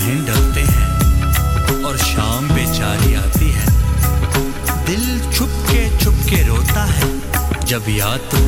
बाहें डलते हैं और शाम बेचारी आती है। दिल छुप के छुप के रोता है, जब याद तो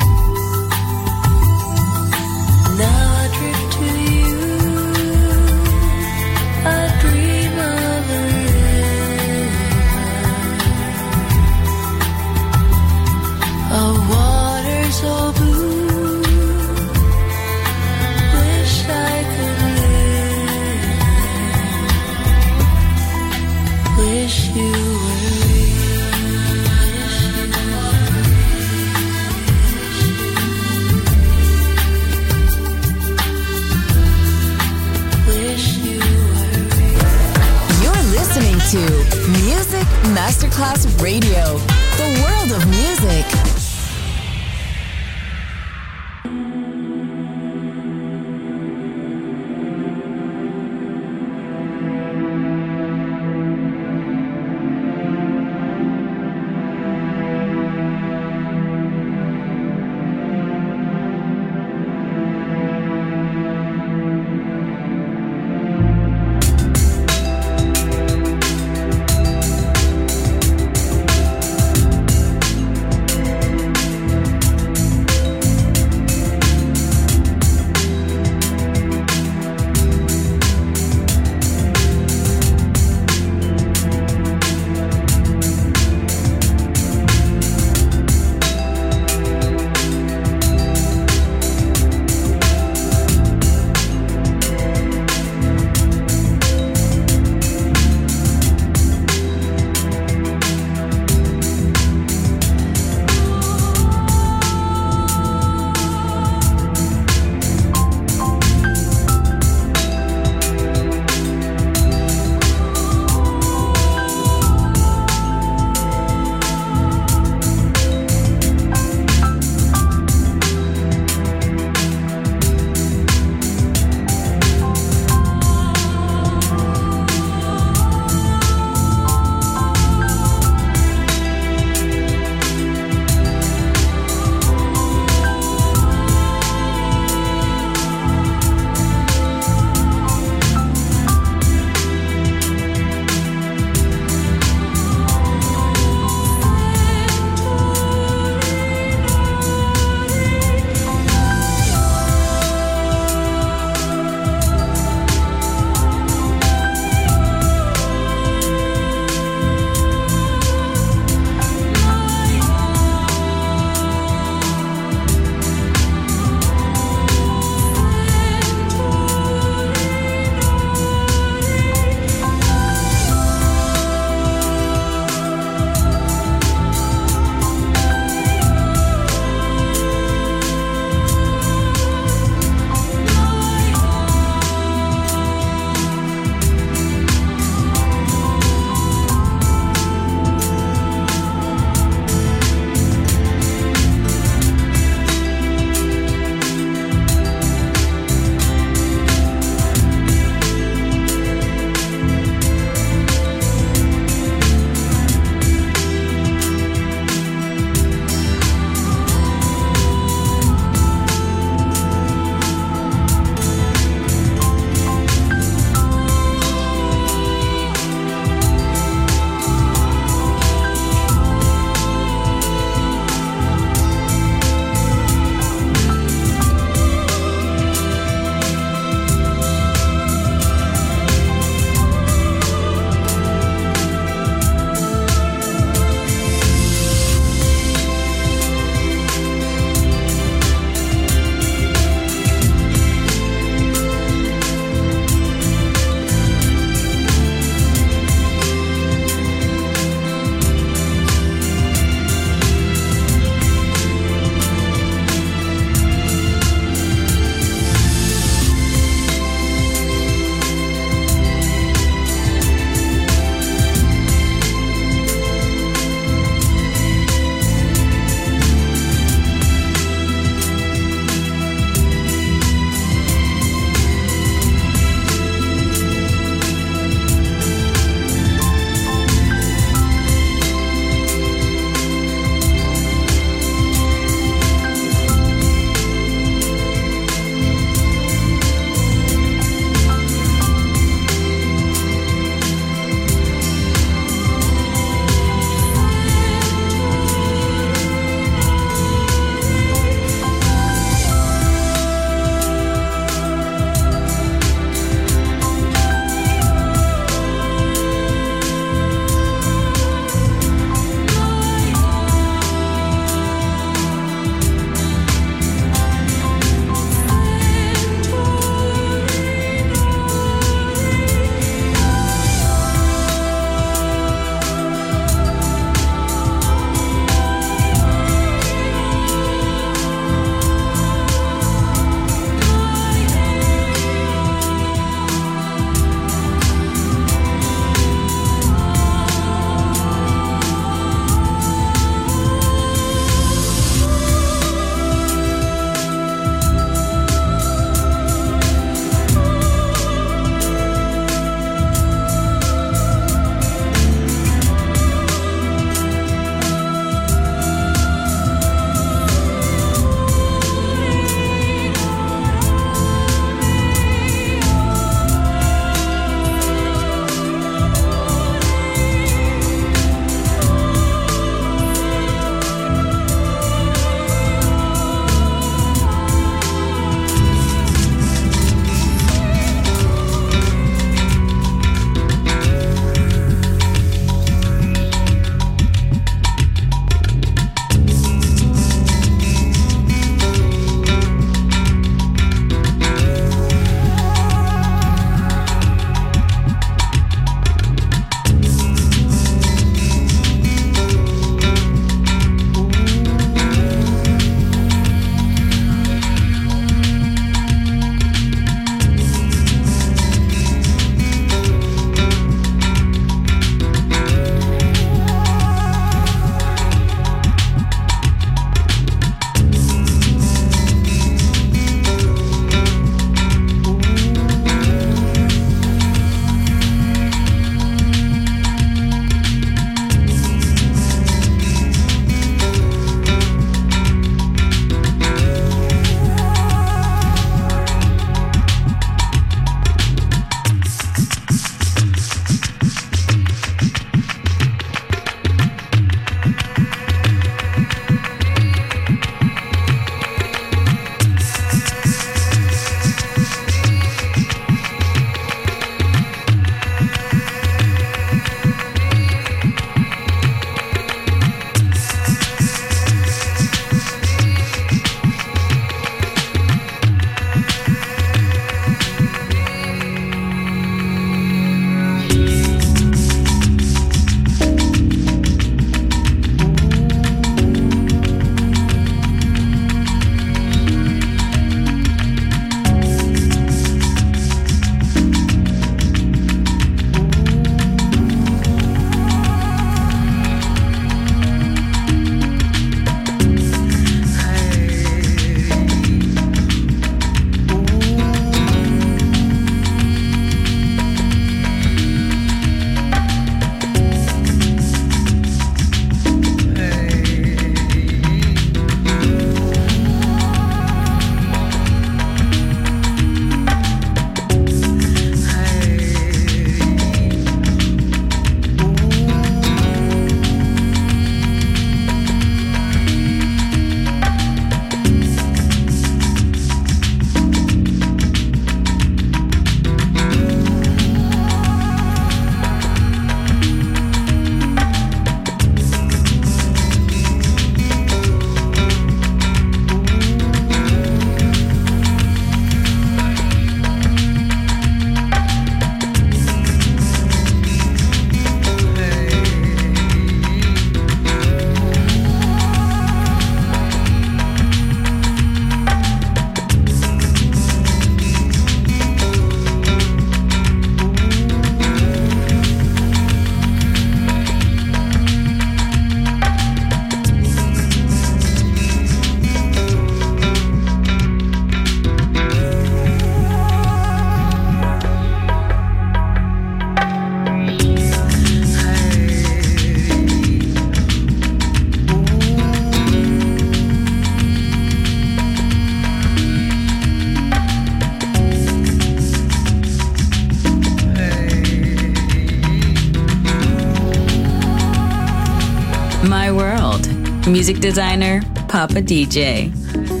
World. Music designer, Papa DJ.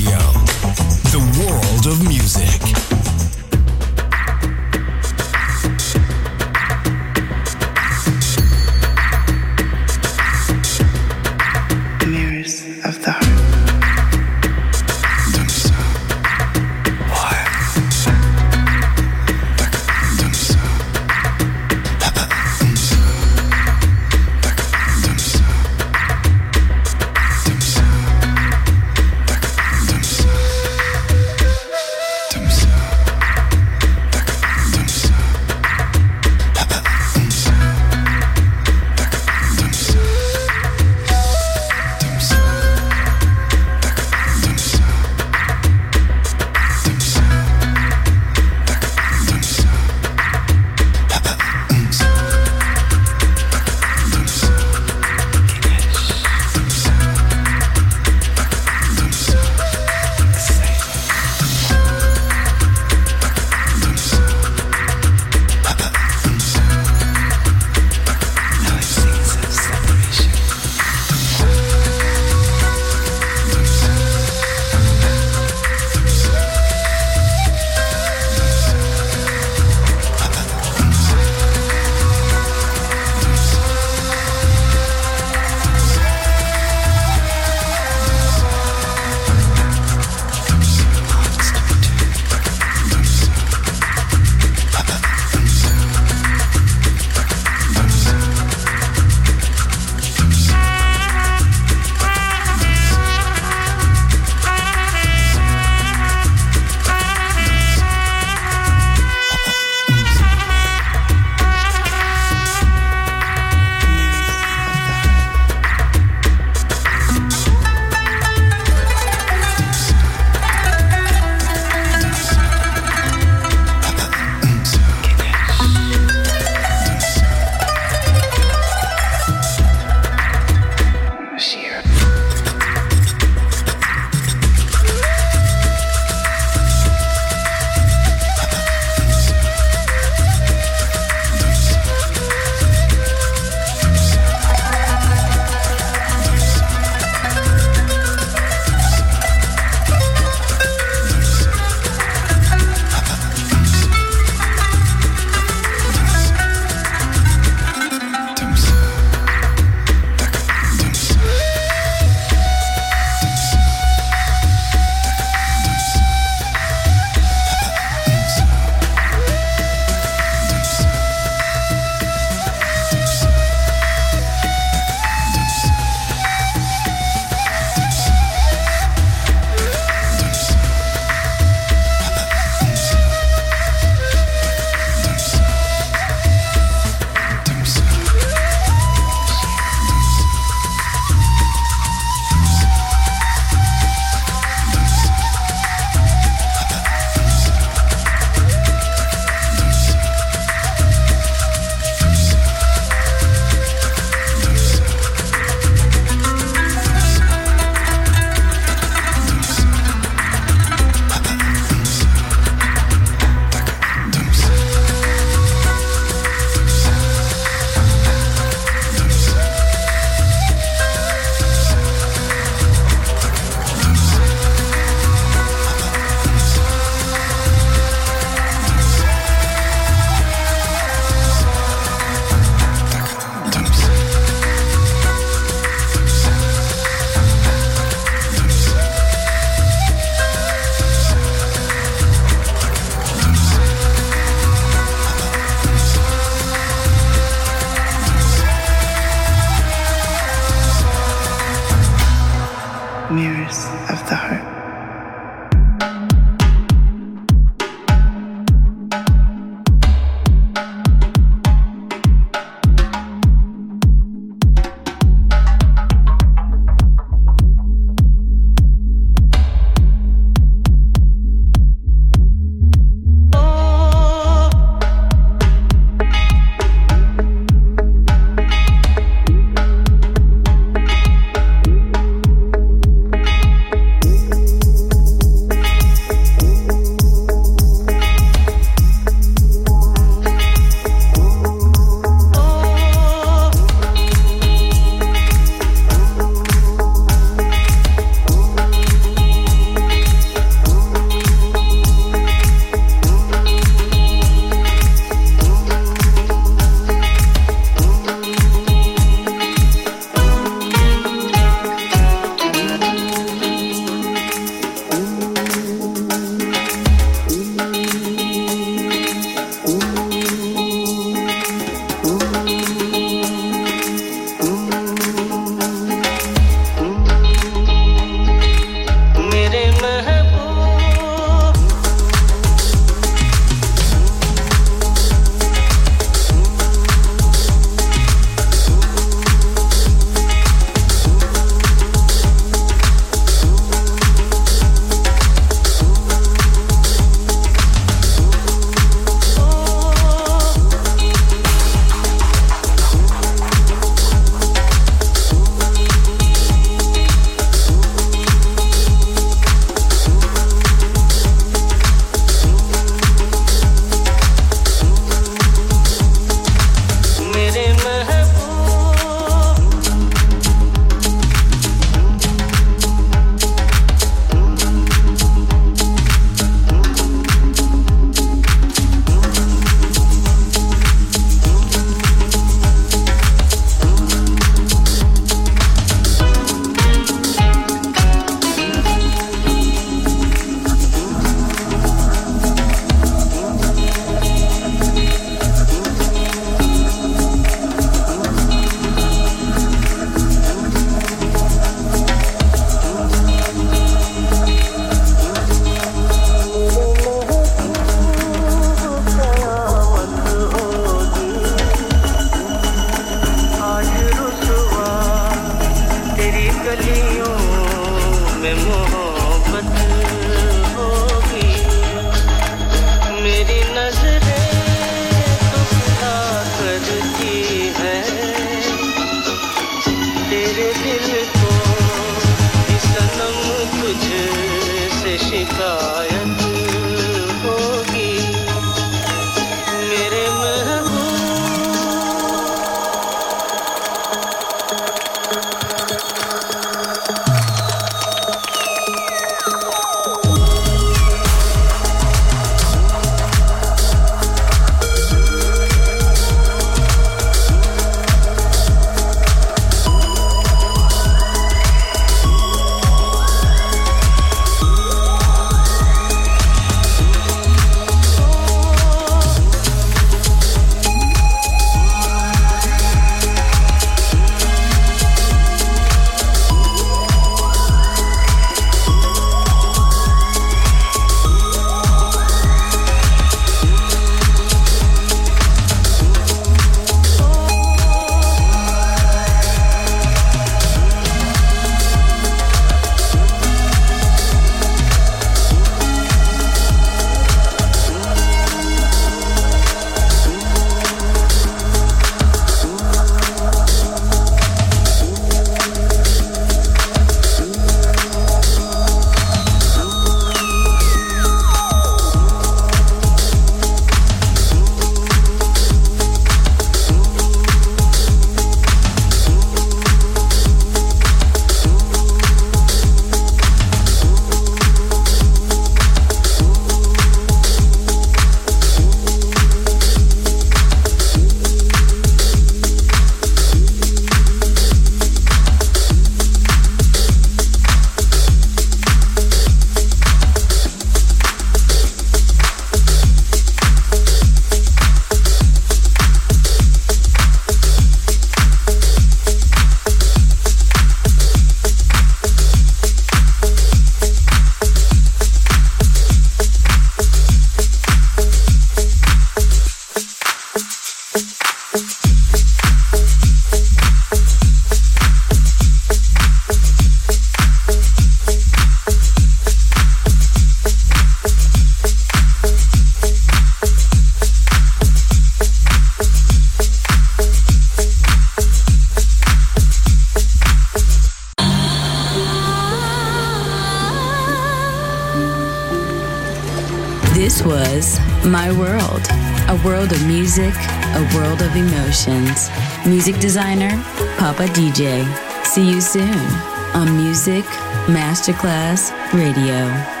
Masterclass Radio.